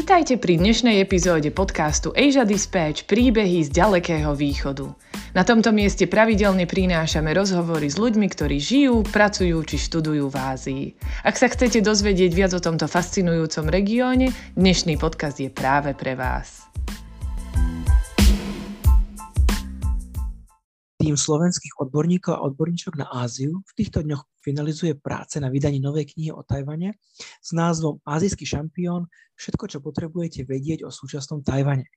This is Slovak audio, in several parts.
Vítajte pri dnešnej epizóde podcastu Asia Dispatch príbehy z ďalekého východu. Na tomto mieste pravidelne prinášame rozhovory s ľuďmi, ktorí žijú, pracujú či študujú v Ázii. Ak sa chcete dozvedieť viac o tomto fascinujúcom regióne, dnešný podcast je práve pre vás. Tým slovenských odborníkov a odborníčok na Áziu v týchto dňoch finalizuje práce na vydaní novej knihy o Tajvane s názvom Ázijský šampión – všetko, čo potrebujete vedieť o súčasnom Tajvane.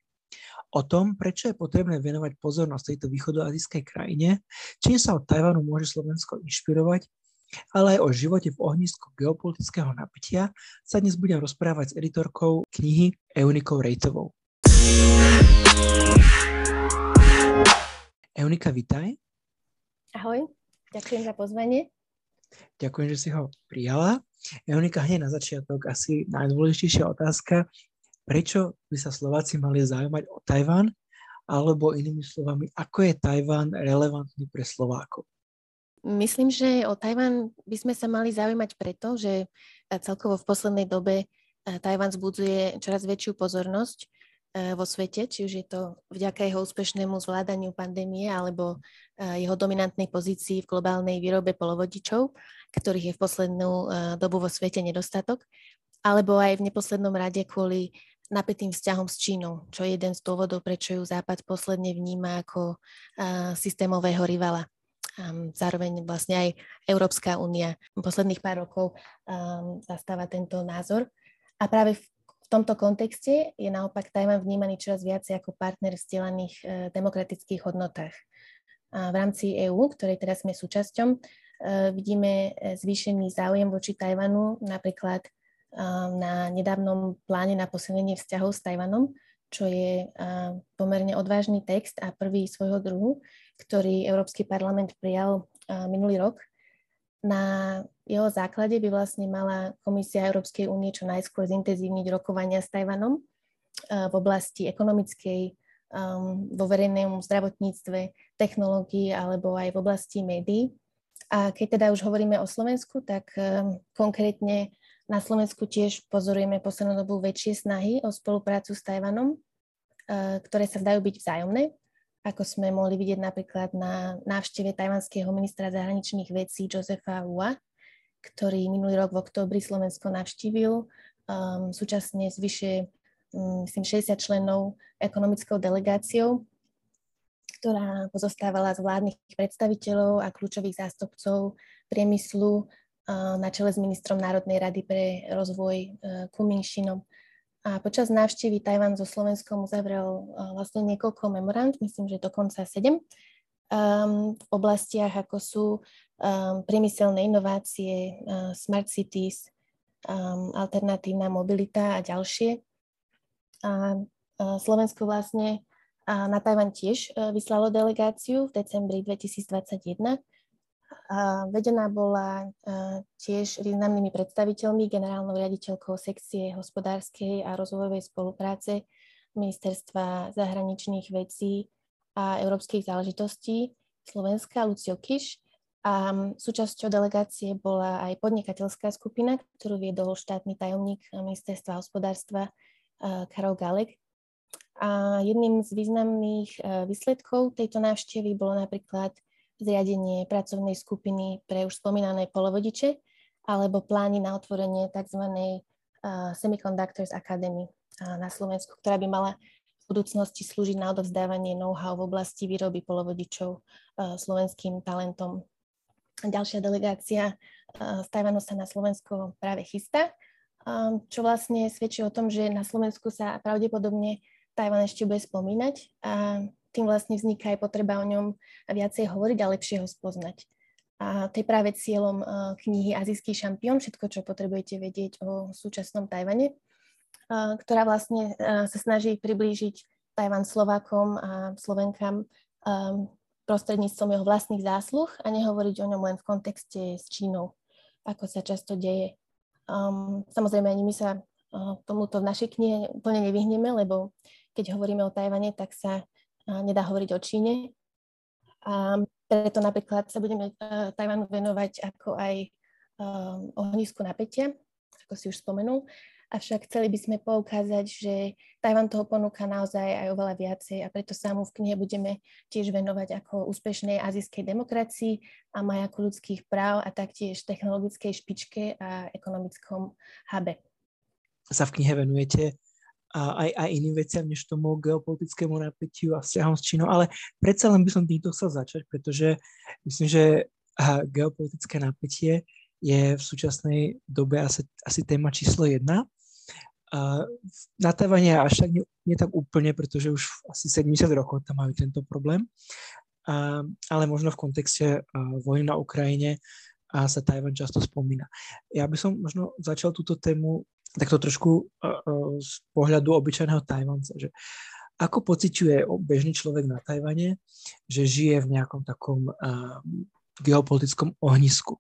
O tom, prečo je potrebné venovať pozornosť tejto východoazijskej krajine, čím sa od Tajvanu môže Slovensko inšpirovať, ale aj o živote v ohnisku geopolitického napätia sa dnes budem rozprávať s editorkou knihy Eunikou Rejtovou. Eunika, vitaj. Ahoj, ďakujem za pozvanie. Ďakujem, že si ho prijala. Eunika, hneď na začiatok asi najdôležitejšia otázka. Prečo by sa Slováci mali zaujímať o Tajván? Alebo inými slovami, ako je Tajván relevantný pre Slovákov? Myslím, že o Tajván by sme sa mali zaujímať preto, že celkovo v poslednej dobe eh, Tajván zbudzuje čoraz väčšiu pozornosť vo svete, či už je to vďaka jeho úspešnému zvládaniu pandémie alebo e, jeho dominantnej pozícii v globálnej výrobe polovodičov, ktorých je v poslednú e, dobu vo svete nedostatok, alebo aj v neposlednom rade kvôli napätým vzťahom s Čínou, čo je jeden z dôvodov, prečo ju Západ posledne vníma ako systémového rivala. Zároveň vlastne aj Európska únia posledných pár rokov zastáva tento názor. A práve v tomto kontexte je naopak Tajvan vnímaný čoraz viacej ako partner v stielaných e, demokratických hodnotách. A v rámci EÚ, ktorej teraz sme súčasťou, e, vidíme e, zvýšený záujem voči Tajvanu, napríklad na nedávnom pláne na posilnenie vzťahov s Tajvanom, čo je pomerne odvážny text a prvý svojho druhu, ktorý Európsky parlament prijal minulý rok na jeho základe by vlastne mala Komisia Európskej únie čo najskôr zintenzívniť rokovania s Tajvanom eh, v oblasti ekonomickej, ehm, vo verejnom zdravotníctve, technológií alebo aj v oblasti médií. A keď teda už hovoríme o Slovensku, tak ehm, konkrétne na Slovensku tiež pozorujeme poslednú dobu väčšie snahy o spoluprácu s Tajvanom, eh, ktoré sa zdajú byť vzájomné ako sme mohli vidieť napríklad na návšteve tajvanského ministra zahraničných vecí Josefa Hua, ktorý minulý rok v oktobri Slovensko navštívil, um, súčasne s vyše um, myslím, 60 členov ekonomickou delegáciou, ktorá pozostávala z vládnych predstaviteľov a kľúčových zástupcov priemyslu uh, na čele s ministrom Národnej rady pre rozvoj uh, Kuminšinom. A počas návštevy Tajvan so Slovenskom uzavrel uh, vlastne niekoľko memorand, myslím, že dokonca sedem, um, v oblastiach, ako sú um, priemyselné inovácie, uh, smart cities, um, alternatívna mobilita a ďalšie. A uh, Slovensko vlastne uh, na Tajvan tiež uh, vyslalo delegáciu v decembri 2021 vedená bola tiež významnými predstaviteľmi, generálnou riaditeľkou sekcie hospodárskej a rozvojovej spolupráce Ministerstva zahraničných vecí a európskych záležitostí Slovenska, Lucio Kiš. A súčasťou delegácie bola aj podnikateľská skupina, ktorú viedol štátny tajomník Ministerstva hospodárstva Karol Galek. A jedným z významných výsledkov tejto návštevy bolo napríklad zriadenie pracovnej skupiny pre už spomínané polovodiče alebo plány na otvorenie tzv. Semiconductors Academy na Slovensku, ktorá by mala v budúcnosti slúžiť na odovzdávanie know-how v oblasti výroby polovodičov slovenským talentom. Ďalšia delegácia z Tajvanu sa na Slovensko práve chystá, čo vlastne svedčí o tom, že na Slovensku sa pravdepodobne Tajvan ešte bude spomínať tým vlastne vzniká aj potreba o ňom viacej hovoriť a lepšie ho spoznať. A to je práve cieľom knihy Azijský šampión, všetko, čo potrebujete vedieť o súčasnom Tajvane, ktorá vlastne sa snaží priblížiť Tajvan Slovákom a Slovenkám prostredníctvom jeho vlastných zásluh a nehovoriť o ňom len v kontexte s Čínou, ako sa často deje. Um, samozrejme, ani my sa uh, tomuto v našej knihe úplne nevyhneme, lebo keď hovoríme o Tajvane, tak sa nedá hovoriť o Číne. A preto napríklad sa budeme e, Tajvanu venovať ako aj e, ohnisku napätia, ako si už spomenul, avšak chceli by sme poukázať, že Tajvan toho ponúka naozaj aj oveľa viacej a preto sa mu v knihe budeme tiež venovať ako úspešnej azijskej demokracii a majaku ľudských práv a taktiež technologickej špičke a ekonomickom habe. Sa v knihe venujete aj, aj iným veciam, než tomu geopolitickému napätiu a vzťahom s Čínou, ale predsa len by som týmto chcel začať, pretože myslím, že geopolitické napätie je v súčasnej dobe asi, asi téma číslo jedna. Uh, na Tajvane až tak nie, nie tak úplne, pretože už asi 70 rokov tam majú tento problém, uh, ale možno v kontexte vojny na Ukrajine uh, sa Tajvan často spomína. Ja by som možno začal túto tému takto trošku uh, uh, z pohľadu obyčajného Tajvanca, že ako pociťuje bežný človek na Tajvane, že žije v nejakom takom uh, geopolitickom ohnisku.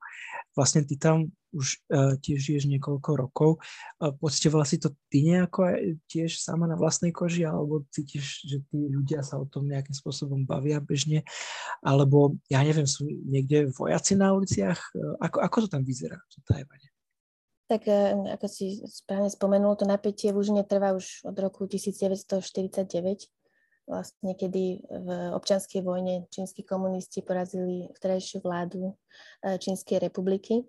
Vlastne ty tam už tiež žiješ niekoľko rokov. Uh, si to ty nejako tiež sama na vlastnej koži, alebo cítiš, že tí ľudia sa o tom nejakým spôsobom bavia bežne, alebo ja neviem, sú niekde vojaci na uliciach? Ako, ako to tam vyzerá v Tajvane? Tak ako si správne spomenul, to napätie v Užine trvá už od roku 1949 vlastne kedy v občianskej vojne čínsky komunisti porazili vtedajšiu vládu e, Čínskej republiky,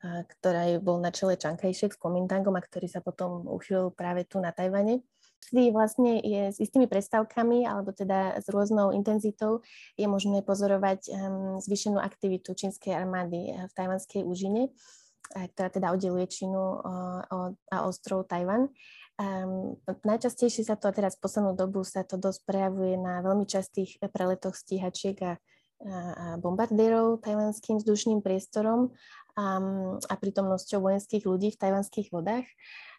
ktorá bol na čele Chiang Kai-shek s Kuomintangom a ktorý sa potom uchylil práve tu na Tajvane. Vždy vlastne je s istými prestávkami, alebo teda s rôznou intenzitou je možné pozorovať um, zvýšenú aktivitu čínskej armády e, v tajvanskej úžine, ktorá teda oddeluje Čínu a ostrov Tajvan. Um, najčastejšie sa to, a teraz poslednú dobu sa to dosť prejavuje na veľmi častých preletoch stíhačiek a, a bombardérov tajvanským vzdušným priestorom um, a prítomnosťou vojenských ľudí v tajvanských vodách.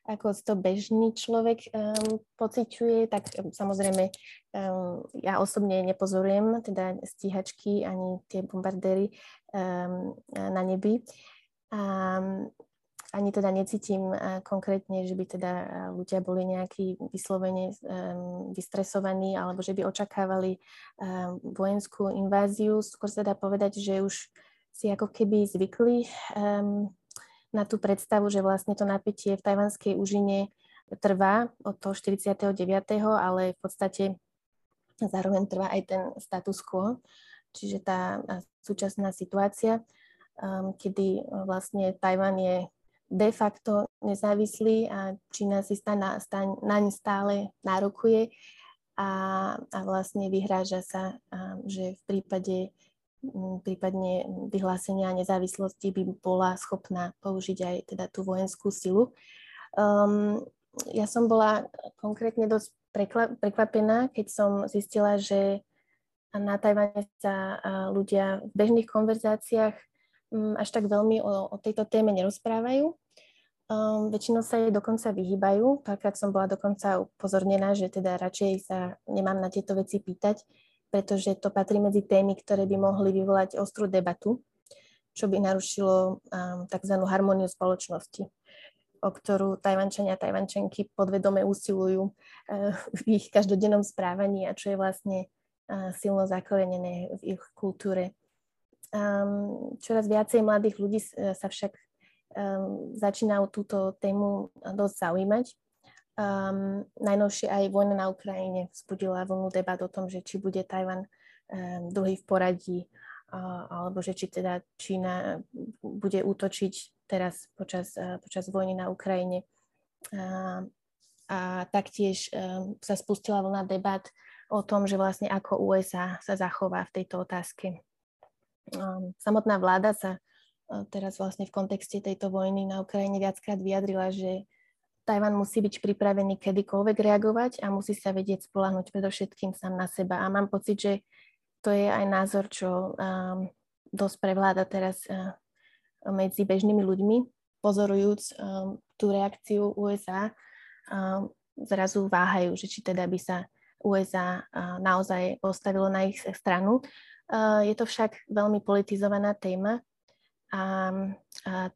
Ako to bežný človek um, pociťuje, tak um, samozrejme um, ja osobne nepozorujem teda stíhačky ani tie bombardéry um, na nebi. Um, ani teda necítim eh, konkrétne, že by teda eh, ľudia boli nejakí vyslovene vystresovaní alebo že by očakávali vojenskú inváziu. Skôr sa dá povedať, že už si ako keby zvykli na tú predstavu, že vlastne to napätie v tajvanskej úžine trvá od toho 49., ale v podstate zároveň trvá aj ten status quo, čiže tá súčasná situácia, kedy vlastne Tajvan je de facto nezávislí a Čína si na, naň stále nárokuje a, a vlastne vyhráža sa, a, že v prípade prípadne vyhlásenia nezávislosti by bola schopná použiť aj teda tú vojenskú silu. Um, ja som bola konkrétne dosť prekvapená, keď som zistila, že na Tajvane sa ľudia v bežných konverzáciách až tak veľmi o, o tejto téme nerozprávajú. Um, väčšinou sa jej dokonca vyhýbajú. Párkrát som bola dokonca upozornená, že teda radšej sa nemám na tieto veci pýtať, pretože to patrí medzi témy, ktoré by mohli vyvolať ostrú debatu, čo by narušilo um, tzv. harmóniu spoločnosti, o ktorú Tajvančania a Tajvančanky podvedome usilujú uh, v ich každodennom správaní a čo je vlastne uh, silno zakorenené v ich kultúre. Um, čoraz viacej mladých ľudí sa však um, začínajú túto tému dosť zaujímať. Um, najnovšie aj vojna na Ukrajine vzbudila vlnu debat o tom, že či bude Tajvan um, druhý v poradí, uh, alebo že či teda Čína bude útočiť teraz počas, uh, počas vojny na Ukrajine. Uh, a taktiež um, sa spustila vlna debat o tom, že vlastne ako USA sa zachová v tejto otázke. Samotná vláda sa teraz vlastne v kontexte tejto vojny na Ukrajine viackrát vyjadrila, že Tajvan musí byť pripravený kedykoľvek reagovať a musí sa vedieť spolahnuť predovšetkým sám na seba. A mám pocit, že to je aj názor, čo um, dosť prevláda teraz uh, medzi bežnými ľuďmi, pozorujúc um, tú reakciu USA, um, zrazu váhajú, že či teda by sa USA uh, naozaj postavilo na ich stranu. Uh, je to však veľmi politizovaná téma a,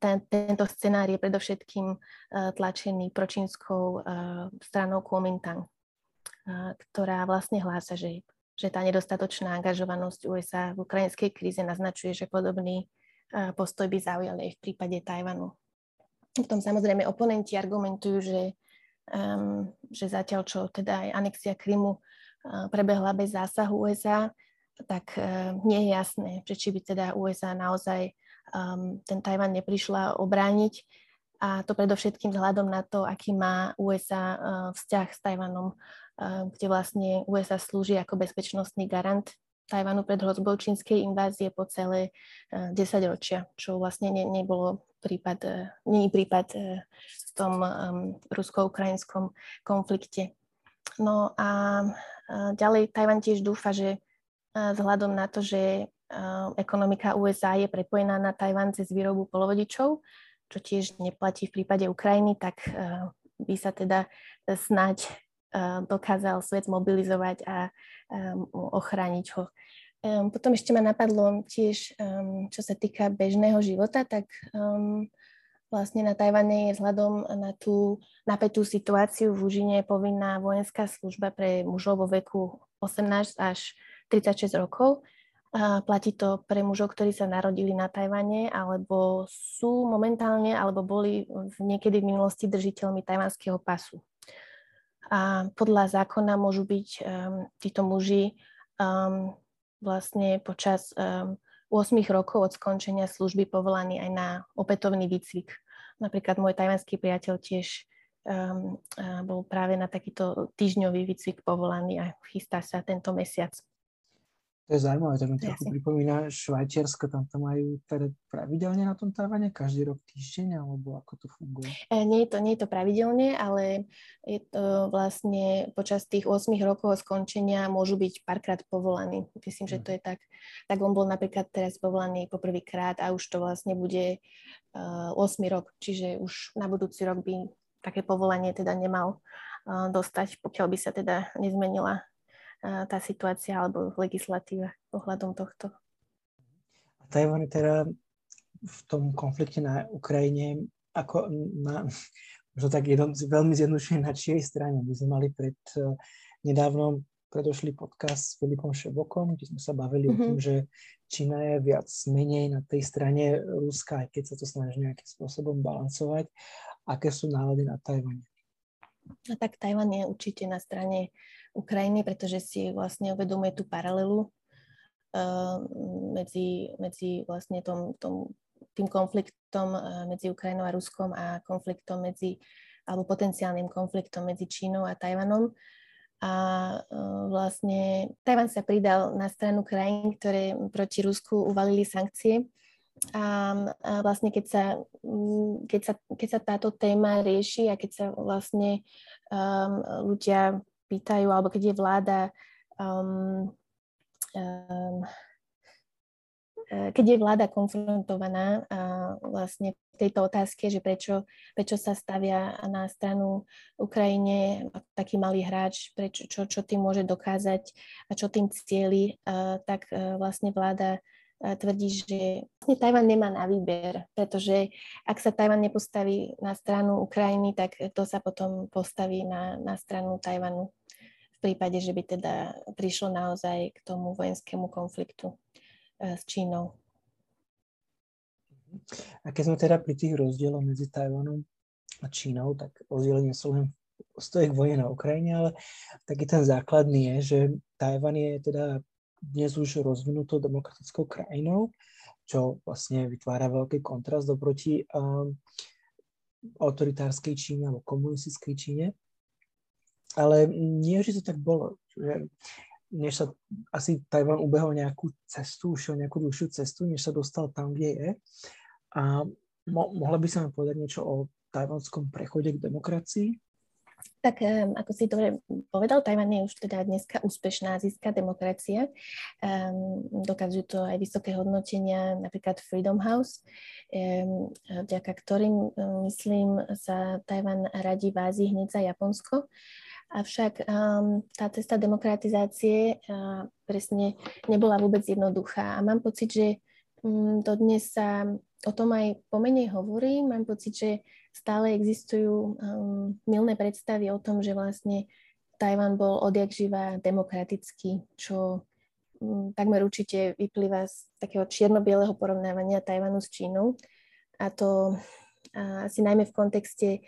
ten, tento scenár je predovšetkým uh, tlačený pročínskou uh, stranou Kuomintang, ktorá vlastne hlása, že, že tá nedostatočná angažovanosť USA v ukrajinskej kríze naznačuje, že podobný postoj by zaujali aj v prípade Tajvanu. Potom samozrejme oponenti argumentujú, že, um, že zatiaľ, čo teda aj anexia Krymu uh, prebehla bez zásahu USA, tak uh, nie je jasné, či by teda USA naozaj um, ten Tajvan neprišla obrániť. A to predovšetkým vzhľadom na to, aký má USA uh, vzťah s Tajvanom, uh, kde vlastne USA slúži ako bezpečnostný garant Tajvanu pred hrozbou čínskej invázie po celé 10 ročia, čo vlastne ne, nebolo prípad, e, nie prípad e, v tom um, rusko-ukrajinskom konflikte. No a ďalej Tajvan tiež dúfa, že vzhľadom na to, že ekonomika USA je prepojená na Tajvan cez výrobu polovodičov, čo tiež neplatí v prípade Ukrajiny, tak by sa teda snáď dokázal svet mobilizovať a ochrániť ho. Potom ešte ma napadlo tiež, čo sa týka bežného života, tak vlastne na Tajvane je vzhľadom na tú napätú situáciu v Užine povinná vojenská služba pre mužov vo veku 18 až 36 rokov. A platí to pre mužov, ktorí sa narodili na Tajvane alebo sú momentálne alebo boli v niekedy v minulosti držiteľmi tajvanského pasu. A podľa zákona môžu byť um, títo muži um, vlastne počas um, 8 rokov od skončenia služby povolaný aj na opätovný výcvik. Napríklad môj tajvanský priateľ tiež um, bol práve na takýto týždňový výcvik povolaný a chystá sa tento mesiac. To je zaujímavé, to mi trochu pripomína Švajčiarsko, tam to majú teda pravidelne na tom távane, každý rok týždeň, alebo ako to funguje? E, nie, je to, nie je to pravidelne, ale je to vlastne počas tých 8 rokov skončenia môžu byť párkrát povolaní. Myslím, že to je tak. Tak on bol napríklad teraz povolaný poprvýkrát a už to vlastne bude uh, 8 rok, čiže už na budúci rok by také povolanie teda nemal uh, dostať, pokiaľ by sa teda nezmenila tá situácia alebo legislatíva ohľadom tohto. A Tajvan teda v tom konflikte na Ukrajine ako na, možno tak jedno, veľmi zjednodušene na čijej strane. My sme mali pred uh, nedávnom predošli podcast s Filipom Šebokom, kde sme sa bavili mm-hmm. o tom, mhm. že Čína je viac menej na tej strane Ruska, aj keď sa to snaží nejakým spôsobom balancovať. Aké sú nálady na Tajvane? No tak Tajvan je určite na strane Ukrajiny, pretože si vlastne uvedomuje tú paralelu uh, medzi, medzi vlastne tom, tom, tým konfliktom uh, medzi Ukrajinou a Ruskom a konfliktom medzi, alebo potenciálnym konfliktom medzi Čínou a Tajvanom. A uh, vlastne Tajvan sa pridal na stranu krajín, ktoré proti Rusku uvalili sankcie. A, a vlastne keď sa, keď, sa, keď sa táto téma rieši a keď sa vlastne um, ľudia pýtajú, alebo keď je vláda um, um, keď je vláda konfrontovaná vlastne v tejto otázke, že prečo, prečo sa stavia na stranu Ukrajine taký malý hráč, prečo, čo, čo tým môže dokázať a čo tým cieli, uh, tak uh, vlastne vláda tvrdí, že vlastne Tajvan nemá na výber, pretože ak sa Tajvan nepostaví na stranu Ukrajiny, tak to sa potom postaví na, na stranu Tajvanu v prípade, že by teda prišlo naozaj k tomu vojenskému konfliktu e, s Čínou. A keď sme teda pri tých rozdieloch medzi Tajvanom a Čínou, tak rozdiely nie sú len stojí k vojne na Ukrajine, ale taký ten základný je, že Tajvan je teda dnes už rozvinutou demokratickou krajinou, čo vlastne vytvára veľký kontrast oproti um, autoritárskej Číne alebo komunistickej Číne. Ale nie vždy to tak bolo. Že než sa asi Tajvan ubehol nejakú cestu, ušiel nejakú dlhšiu cestu, než sa dostal tam, kde je. A mo- mohla by sa povedať niečo o tajvanskom prechode k demokracii? Tak ako si dobre povedal, Tajvan je už teda dneska úspešná azijská demokracia. Um, dokazujú to aj vysoké hodnotenia, napríklad Freedom House, um, vďaka ktorým, um, myslím, sa Tajvan radí v Ázii hneď za Japonsko. Avšak um, tá cesta demokratizácie uh, presne nebola vôbec jednoduchá. A mám pocit, že um, dodnes sa o tom aj pomenej hovorí. Mám pocit, že stále existujú um, milné predstavy o tom, že vlastne Tajvan bol odjak živa demokratický, čo um, takmer určite vyplýva z takého čierno-bieleho porovnávania Tajvanu s Čínou. A to asi najmä v kontexte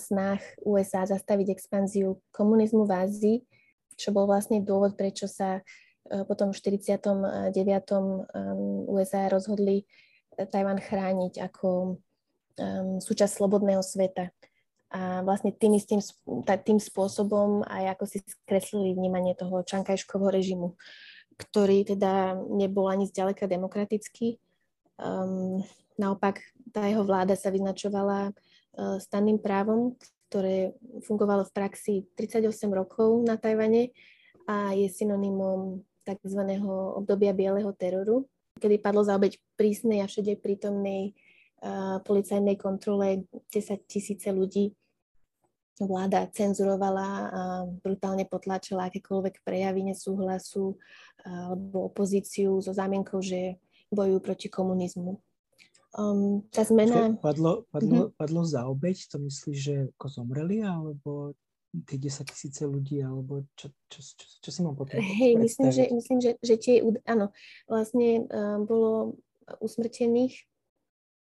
snách USA zastaviť expanziu komunizmu v Ázii, čo bol vlastne dôvod, prečo sa potom v 49. USA rozhodli Tajvan chrániť ako súčasť slobodného sveta. A vlastne tým istým tým spôsobom aj ako si skreslili vnímanie toho čankajškovho režimu, ktorý teda nebol ani zďaleka demokratický. Um, naopak tá jeho vláda sa vyznačovala uh, stanným právom, ktoré fungovalo v praxi 38 rokov na Tajvane a je synonymom tzv. obdobia bieleho teroru, kedy padlo za obeď prísnej a všade prítomnej policajnej kontrole 10 tisíce ľudí vláda cenzurovala a brutálne potlačila akékoľvek prejavy nesúhlasu alebo opozíciu so zámienkou, že bojujú proti komunizmu. Um, tá zmena... Padlo, padlo, mm-hmm. padlo za obeď? To myslíš, že ako zomreli? Alebo tie 10 tisíce ľudí? Alebo čo, čo, čo, čo si mám potom Hej, myslím, že, myslím, že, že tie... Áno, vlastne um, bolo usmrtených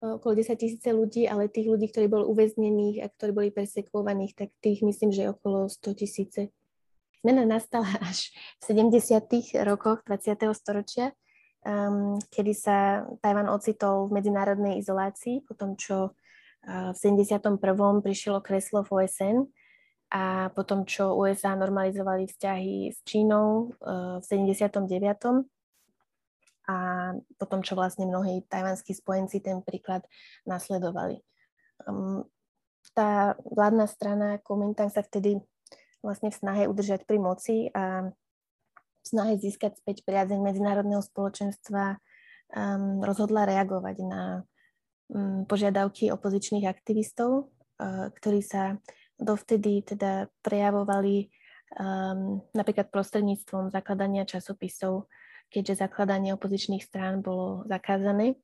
okolo 10 tisíce ľudí, ale tých ľudí, ktorí boli uväznených a ktorí boli persekvovaných, tak tých myslím, že okolo 100 tisíce. Zmena nastala až v 70. rokoch 20. storočia, um, kedy sa Tajvan ocitol v medzinárodnej izolácii, po tom, čo uh, v 71. prišlo kreslo v OSN a potom, čo USA normalizovali vzťahy s Čínou uh, v 79 a potom, čo vlastne mnohí tajvanskí spojenci ten príklad nasledovali. Um, tá vládna strana Kuomintang sa vtedy vlastne v snahe udržať pri moci a v snahe získať späť priazeň medzinárodného spoločenstva um, rozhodla reagovať na um, požiadavky opozičných aktivistov, uh, ktorí sa dovtedy teda prejavovali um, napríklad prostredníctvom zakladania časopisov keďže zakladanie opozičných strán bolo zakázané.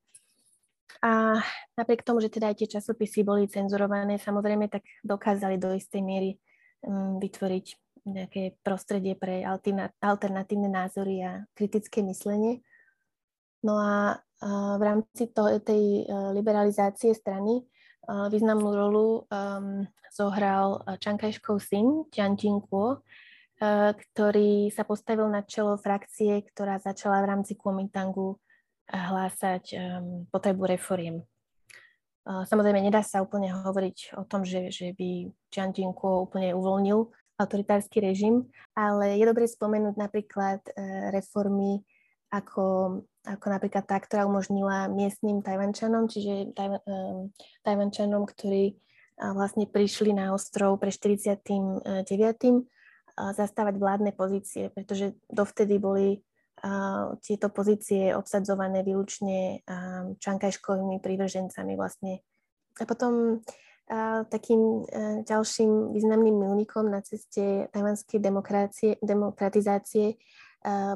A napriek tomu, že teda aj tie časopisy boli cenzurované, samozrejme, tak dokázali do istej miery um, vytvoriť nejaké prostredie pre alternatívne názory a kritické myslenie. No a, v rámci to, tej uh, liberalizácie strany uh, významnú rolu um, zohral Čankajškov syn, Jiang Jingguo, Eh, ktorý sa postavil na čelo frakcie, ktorá začala v rámci Kuomintangu eh, hlásať um, potrebu reforiem. Uh, samozrejme, nedá sa úplne hovoriť o tom, že, že by Jiang Jingkuo úplne uvoľnil autoritársky režim, ale je dobre spomenúť napríklad reformy ako, ako napríklad tá, ktorá umožnila miestnym Tajvančanom, čiže tajva, um, Tajvančanom, ktorí vlastne prišli na ostrov pre 49 zastávať vládne pozície, pretože dovtedy boli tieto pozície obsadzované výlučne čankajškovými prívržencami vlastne. A potom takým ďalším významným milníkom na ceste tajvanskej demokratizácie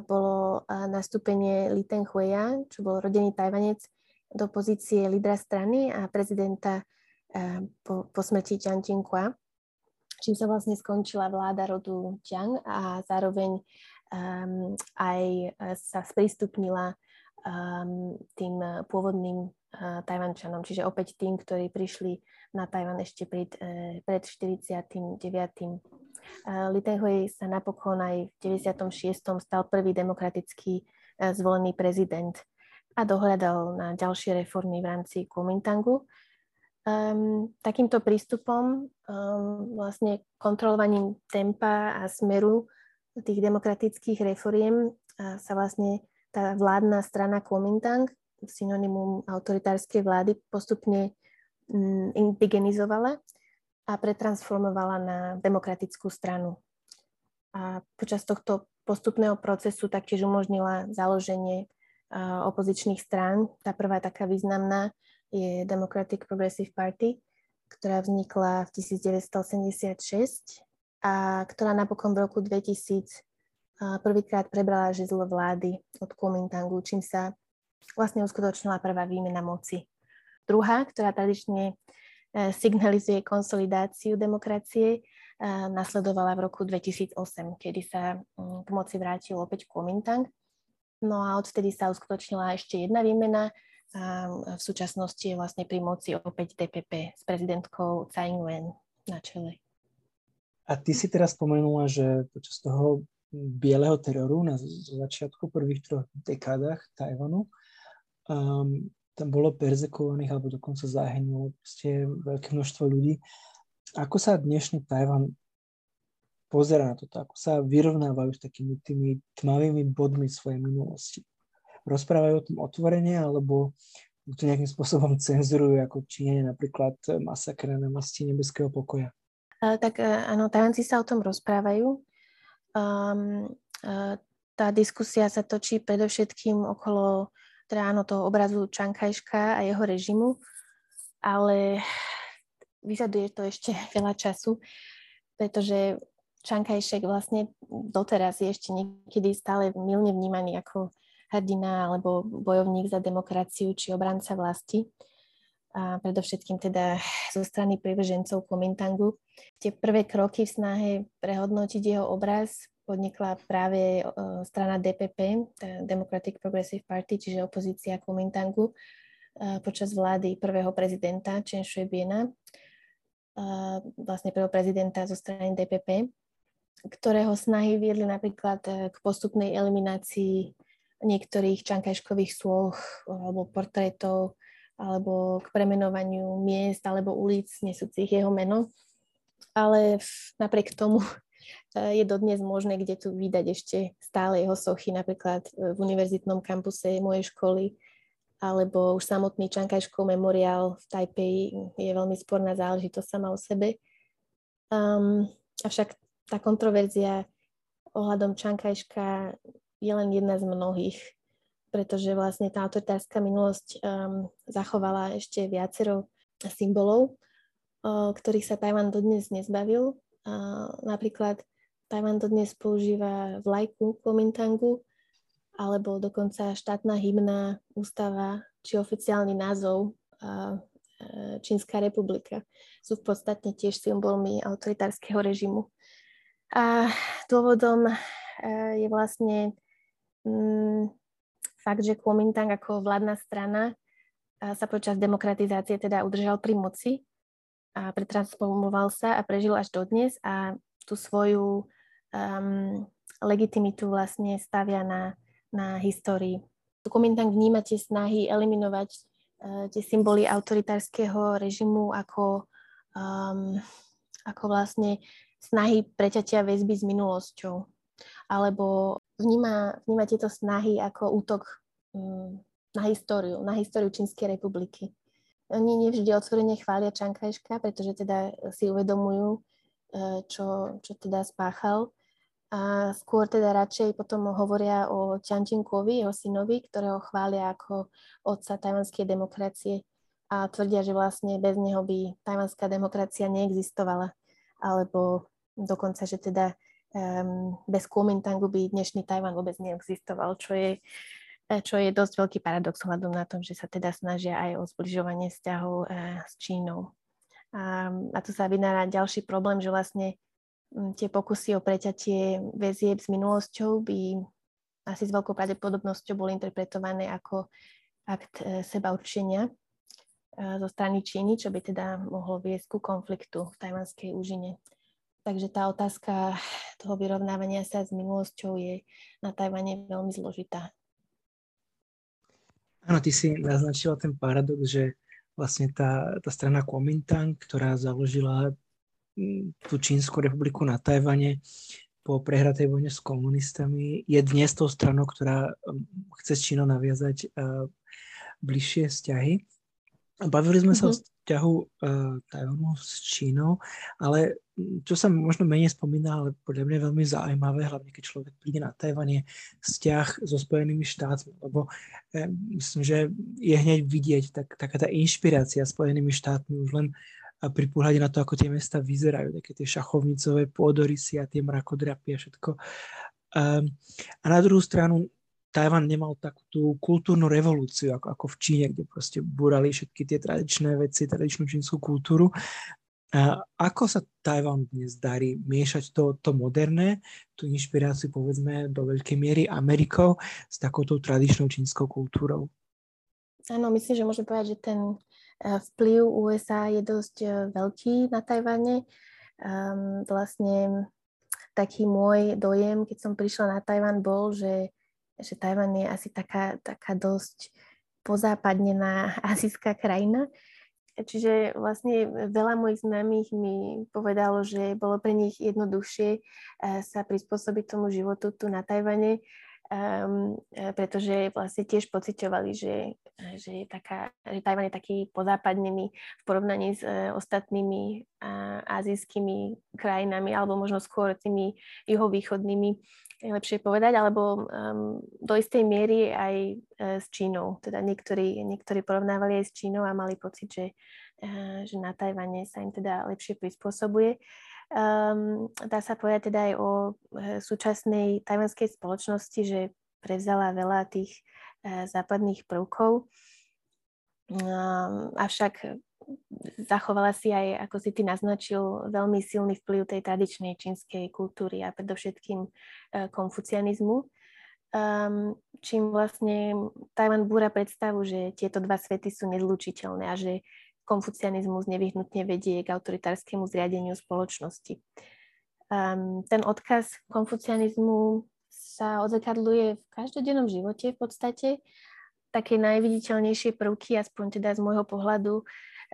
bolo nastúpenie Li Tenghueya, čo bol rodený Tajvanec, do pozície lídra strany a prezidenta po, po smrti Jiang Jingkua čím sa vlastne skončila vláda rodu Jiang a zároveň um, aj e, sa sprístupnila um, tým pôvodným uh, Tajvančanom, čiže opäť tým, ktorí prišli na Tajvan ešte pred, uh, pred 49. Uh, Li Tenghui sa napokon aj v 96. stal prvý demokraticky uh, zvolený prezident a dohľadal na ďalšie reformy v rámci Kuomintangu. Um, takýmto prístupom, um, vlastne kontrolovaním tempa a smeru tých demokratických reforiem a sa vlastne tá vládna strana Kuomintang, synonymum autoritárskej vlády, postupne um, indigenizovala a pretransformovala na demokratickú stranu. A počas tohto postupného procesu taktiež umožnila založenie uh, opozičných strán. Tá prvá taká významná je Democratic Progressive Party, ktorá vznikla v 1986 a ktorá napokon v roku 2000 prvýkrát prebrala žezlo vlády od Kuomintangu, čím sa vlastne uskutočnila prvá výmena moci. Druhá, ktorá tradične e, signalizuje konsolidáciu demokracie, e, nasledovala v roku 2008, kedy sa mm, k moci vrátil opäť Kuomintang. No a odvtedy sa uskutočnila ešte jedna výmena a v súčasnosti je vlastne pri moci opäť DPP s prezidentkou Tsai Ing-wen na čele. A ty si teraz spomenula, že počas toho bieleho teroru na začiatku prvých troch dekádach Tajvanu um, tam bolo perzekovaných alebo dokonca zahynulo veľké množstvo ľudí. Ako sa dnešný Tajvan pozera na toto, ako sa vyrovnávajú s takými tými tmavými bodmi svojej minulosti? Rozprávajú o tom otvorene alebo to nejakým spôsobom cenzurujú, ako činenie napríklad masakre na masti nebeského pokoja? tak e, áno, Tajvanci sa o tom rozprávajú. Um, tá diskusia sa točí predovšetkým okolo teda áno, toho obrazu Čankajška a jeho režimu, ale vyžaduje to ešte veľa času, pretože Čankajšek vlastne doteraz je ešte niekedy stále milne vnímaný ako hrdina alebo bojovník za demokraciu či obranca vlasti a predovšetkým teda zo strany privržencov Komintangu. Tie prvé kroky v snahe prehodnotiť jeho obraz podnikla práve strana DPP, Democratic Progressive Party, čiže opozícia Komintangu, počas vlády prvého prezidenta Chen Shui-biena, vlastne prvého prezidenta zo strany DPP, ktorého snahy viedli napríklad e, k postupnej eliminácii niektorých čankajškových sloh alebo portrétov alebo k premenovaniu miest alebo ulic nesúcich jeho meno. Ale napriek tomu eh, je dodnes možné, kde tu vydať ešte stále jeho sochy, napríklad eh, v univerzitnom kampuse mojej školy, alebo už samotný Čankajškov memoriál v Tajpej je veľmi sporná záležitosť sama o sebe. Um, avšak tá kontroverzia ohľadom Čankajška je len jedna z mnohých pretože vlastne tá autoritárska minulosť um, zachovala ešte viacero symbolov, uh, ktorých sa Tajvan dodnes nezbavil. Uh, napríklad Tajvan dodnes používa vlajku Kuomintangu, alebo dokonca štátna hymna, ústava či oficiálny názov uh, Čínska republika sú v podstate tiež symbolmi autoritárskeho režimu. A dôvodom uh, je vlastne um, fakt, že Kuomintang ako vládna strana sa počas demokratizácie teda udržal pri moci a pretransformoval sa a prežil až dodnes a tú svoju um, legitimitu vlastne stavia na, na histórii. Kuomintang vníma tie snahy eliminovať uh, tie symboly autoritárskeho režimu ako, um, ako vlastne snahy preťatia väzby s minulosťou alebo vníma, vníma tieto snahy ako útok um, na históriu, na históriu Čínskej republiky. Oni nevždy otvorene chvália Čankajška, pretože teda si uvedomujú, eh, čo, čo teda spáchal. A skôr teda radšej potom hovoria o Čiančinkovi, jeho synovi, ktorého chvália ako otca tajvanskej demokracie a tvrdia, že vlastne bez neho by tajvanská demokracia neexistovala. Alebo dokonca, že teda um, bez Kuomintangu by dnešný Tajvan vôbec neexistoval, čo je, e, čo je dosť veľký paradox hľadom na tom, že sa teda snažia aj o zbližovanie vzťahov uh, s Čínou. A, a tu sa vynára ďalší problém, že vlastne um, tie pokusy o preťatie väzieb s minulosťou by asi s veľkou pravdepodobnosťou boli interpretované ako akt uh, seba určenia zo strany Číny, čo by teda mohlo viesť ku konfliktu v tajvanskej úžine. Takže tá otázka toho vyrovnávania sa s minulosťou je na Tajvane veľmi zložitá. Áno, ty si naznačila ten paradox, že vlastne tá, tá strana Kuomintang, ktorá založila mm, tú Čínsku republiku na Tajvane po prehratej vojne s komunistami, je dnes tou stranou, ktorá mm, chce s Čínou naviazať uh, bližšie vzťahy. Bavili sme mm-hmm. sa o mhm. vzťahu uh, Tajvanu s Čínou, ale čo sa možno menej spomína, ale podľa mňa je veľmi zaujímavé, hlavne keď človek príde na Tajvan, je vzťah so Spojenými štátmi, lebo eh, myslím, že je hneď vidieť tak, taká tá inšpirácia Spojenými štátmi už len pri pohľade na to, ako tie mesta vyzerajú, také tie šachovnicové pôdorysy a tie mrakodrapy a všetko. Um, a na druhú stranu Tajvan nemal takú tú kultúrnu revolúciu ako, ako v Číne, kde proste búrali všetky tie tradičné veci, tradičnú čínsku kultúru. A ako sa Tajvan dnes darí miešať to, to moderné, tú inšpiráciu povedzme do veľkej miery Amerikou s takouto tradičnou čínskou kultúrou? áno, myslím, že môžeme povedať, že ten eh, vplyv USA je dosť eh, veľký na Tajvane. Um, vlastne taký môj dojem, keď som prišla na Tajvan, bol, že, že Tajvan je asi taká, taká dosť pozápadnená azijská krajina. Čiže vlastne veľa mojich známych mi povedalo, že bolo pre nich jednoduchšie sa prispôsobiť tomu životu tu na Tajvane, um, pretože vlastne tiež pociťovali, že, že, je taká, že Tajvan je taký pozápadnený v porovnaní s uh, ostatnými uh, azijskými krajinami, alebo možno skôr tými juhovýchodnými, lepšie povedať, alebo um, do istej miery aj uh, s Čínou. Teda niektorí, niektorí porovnávali aj s Čínou a mali pocit, že, uh, že na Tajvane sa im teda lepšie prispôsobuje. Um, dá sa povedať teda aj o e, súčasnej tajvanskej spoločnosti, že prevzala veľa tých uh, západných prvkov, um, avšak zachovala si aj, ako si ty naznačil, veľmi silný vplyv tej tradičnej čínskej kultúry a predovšetkým uh, konfucianizmu. Um, čím vlastne Tajvan búra predstavu, že tieto dva svety sú nezlučiteľné a že konfucianizmus nevyhnutne vedie k autoritárskému zriadeniu spoločnosti. Um, ten odkaz konfucianizmu sa odzrkadluje v každodennom živote v podstate. Také najviditeľnejšie prvky, aspoň teda z môjho pohľadu,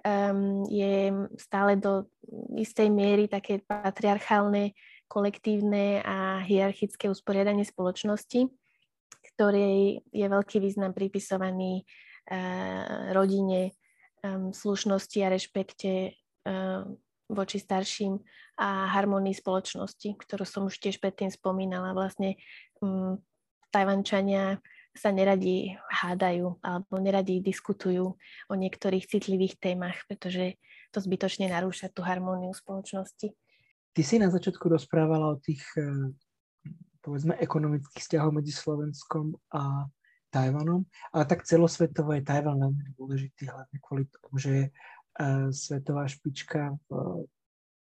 um, je stále do istej miery také patriarchálne, kolektívne a hierarchické usporiadanie spoločnosti, ktorej je veľký význam pripisovaný uh, rodine, um, slušnosti a rešpekte um, voči starším a harmonii spoločnosti, ktorú som už tiež predtým spomínala. Vlastne um, Tajvančania sa neradi hádajú alebo neradi diskutujú o niektorých citlivých témach, pretože to zbytočne narúša tú harmóniu spoločnosti. Ty si na začiatku rozprávala o tých eh, povedzme ekonomických vzťahov medzi Slovenskom a Tajvanom, ale tak celosvetovo je Tajvan veľmi dôležitý, hlavne kvôli tomu, že je uh, svetová špička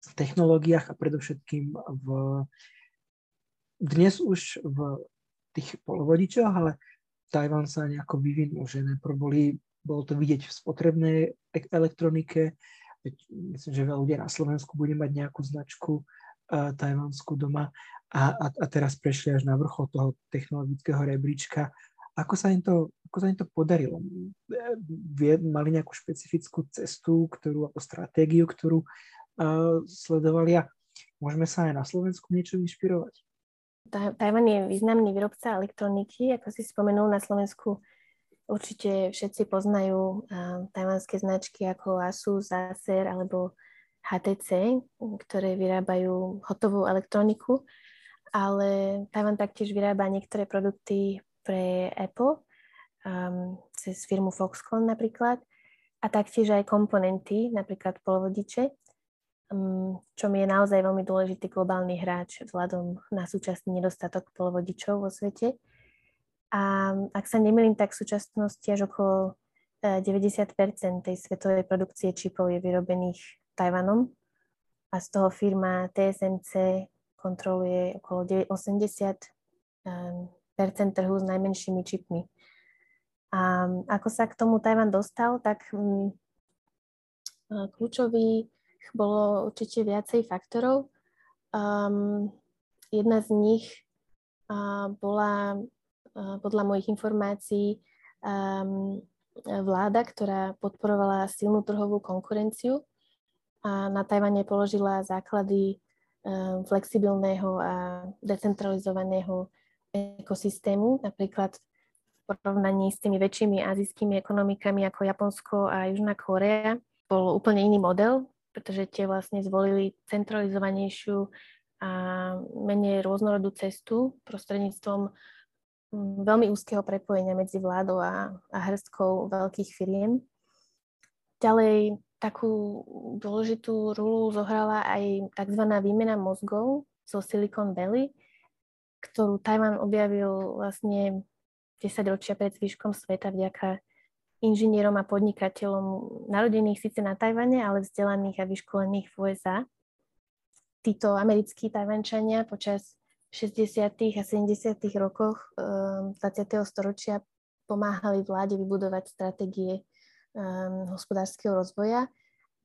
v technológiách a predovšetkým v dnes už v tých polovodičoch, ale Tajvan sa nejako vyvinul, že najprv boli, bolo to vidieť v spotrebnej elektronike, myslím, že veľa ľudí na Slovensku bude mať nejakú značku uh, tajvanskú doma a, a, a teraz prešli až na vrchol toho technologického rebríčka ako sa im to, ako sa im to podarilo? Vie, mali nejakú špecifickú cestu, ktorú, alebo stratégiu, ktorú uh, sledovali a môžeme sa aj na Slovensku niečo inšpirovať? Tajvan je významný výrobca elektroniky, ako si spomenul na Slovensku. Určite všetci poznajú tajvanské značky ako Asus, Acer alebo HTC, ktoré vyrábajú hotovú elektroniku, ale Tajvan taktiež vyrába niektoré produkty pre Apple um, cez firmu Foxconn napríklad a taktiež aj komponenty, napríklad polovodiče, čo mi je naozaj veľmi dôležitý globálny hráč vzhľadom na súčasný nedostatok polovodičov vo svete. A ak sa nemýlim, tak v súčasnosti až okolo 90 e, tej svetovej produkcie čipov je vyrobených Tajvanom a z toho firma TSMC kontroluje okolo 80 trhu s najmenšími čipmi. A ako sa k tomu Tajvan dostal, tak um, kľúčových bolo určite viacej faktorov. Um, jedna z nich uh, bola uh, podľa mojich informácií um, vláda, ktorá podporovala silnú trhovú konkurenciu a na Tajvane položila základy um, flexibilného a decentralizovaného ekosystému, napríklad v porovnaní s tými väčšími azijskými ekonomikami ako Japonsko a Južná Korea, bol úplne iný model, pretože tie vlastne zvolili centralizovanejšiu a menej rôznorodú cestu prostredníctvom mm, veľmi úzkeho prepojenia medzi vládou a, a hrstkou veľkých firiem. Ďalej takú dôležitú rolu zohrala aj tzv. výmena mozgov zo Silicon Valley, ktorú Tajvan objavil vlastne 10 ročia pred zvyškom sveta vďaka inžinierom a podnikateľom narodených síce na Tajvane, ale vzdelaných a vyškolených v USA. Títo americkí Tajvančania počas 60. a 70. rokoch 20. Ehm, storočia pomáhali vláde vybudovať stratégie um, hospodárskeho rozvoja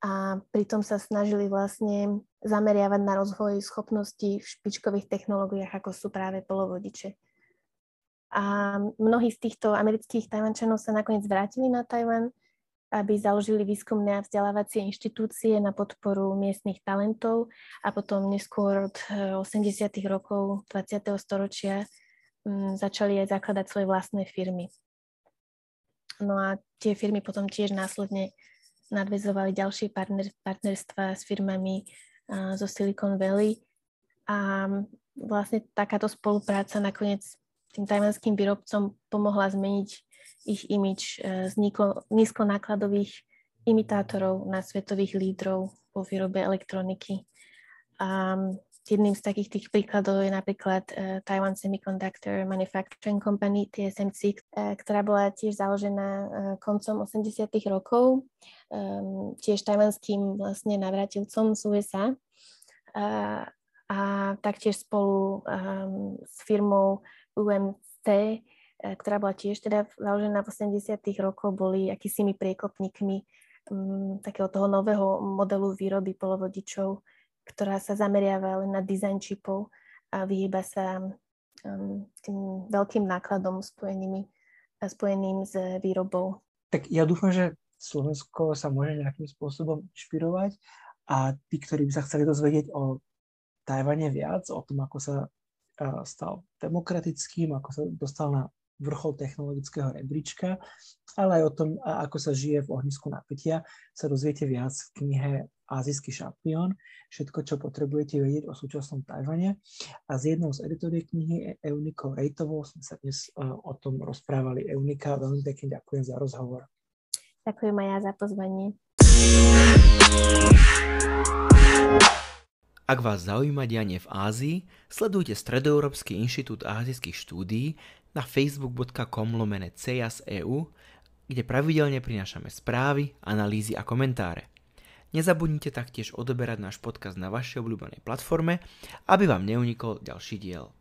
a pritom sa snažili vlastne zameriavať na rozvoj schopností v špičkových technológiách, ako sú práve polovodiče. A mnohí z týchto amerických Tajvančanov sa nakoniec vrátili na Tajvan, aby založili výskumné a vzdelávacie inštitúcie na podporu miestnych talentov a potom neskôr od 80. Eh, rokov 20. storočia um, začali aj zakladať svoje vlastné firmy. No a tie firmy potom tiež následne nadvezovali ďalšie partner, partnerstva s firmami uh, zo Silicon Valley a vlastne takáto spolupráca nakoniec tým tajvanským výrobcom pomohla zmeniť ich imič uh, z nízkonákladových imitátorov na svetových lídrov vo výrobe elektroniky. A jedným z takých tých príkladov je napríklad uh, Taiwan Semiconductor Manufacturing Company, TSMC, uh, ktorá bola tiež založená koncom 80. rokov tiež tajvanským vlastne navratilcom z USA. A taktiež spolu um, s firmou UMC, uh, ktorá bola tiež teda založená v 80. rokoch, boli akýsimi priekopníkmi um, takého toho nového modelu výroby polovodičov, ktorá sa zameriava len na design čipov a vyhýba sa um, tým veľkým nákladom spojenými, spojeným s výrobou. Tak ja dúfam, že Slovensko sa môže nejakým spôsobom inšpirovať a tí, ktorí by sa chceli dozvedieť o Tajvane viac, o tom, ako sa stal demokratickým, ako sa dostal na vrchol technologického rebríčka, ale aj o tom, ako sa žije v ohnisku napätia, sa dozviete viac v knihe Azijský šampión, všetko, čo potrebujete vedieť o súčasnom Tajvane. A z jednou z editoriek knihy Eunikou Rejtovou sme sa dnes o tom rozprávali. Eunika, veľmi pekne ďakujem za rozhovor. Ďakujem aj ja za pozvanie. Ak vás zaujíma dianie v Ázii, sledujte Stredoeurópsky inštitút ázijských štúdií na facebook.com lomene EU, kde pravidelne prinášame správy, analýzy a komentáre. Nezabudnite taktiež odoberať náš podcast na vašej obľúbenej platforme, aby vám neunikol ďalší diel.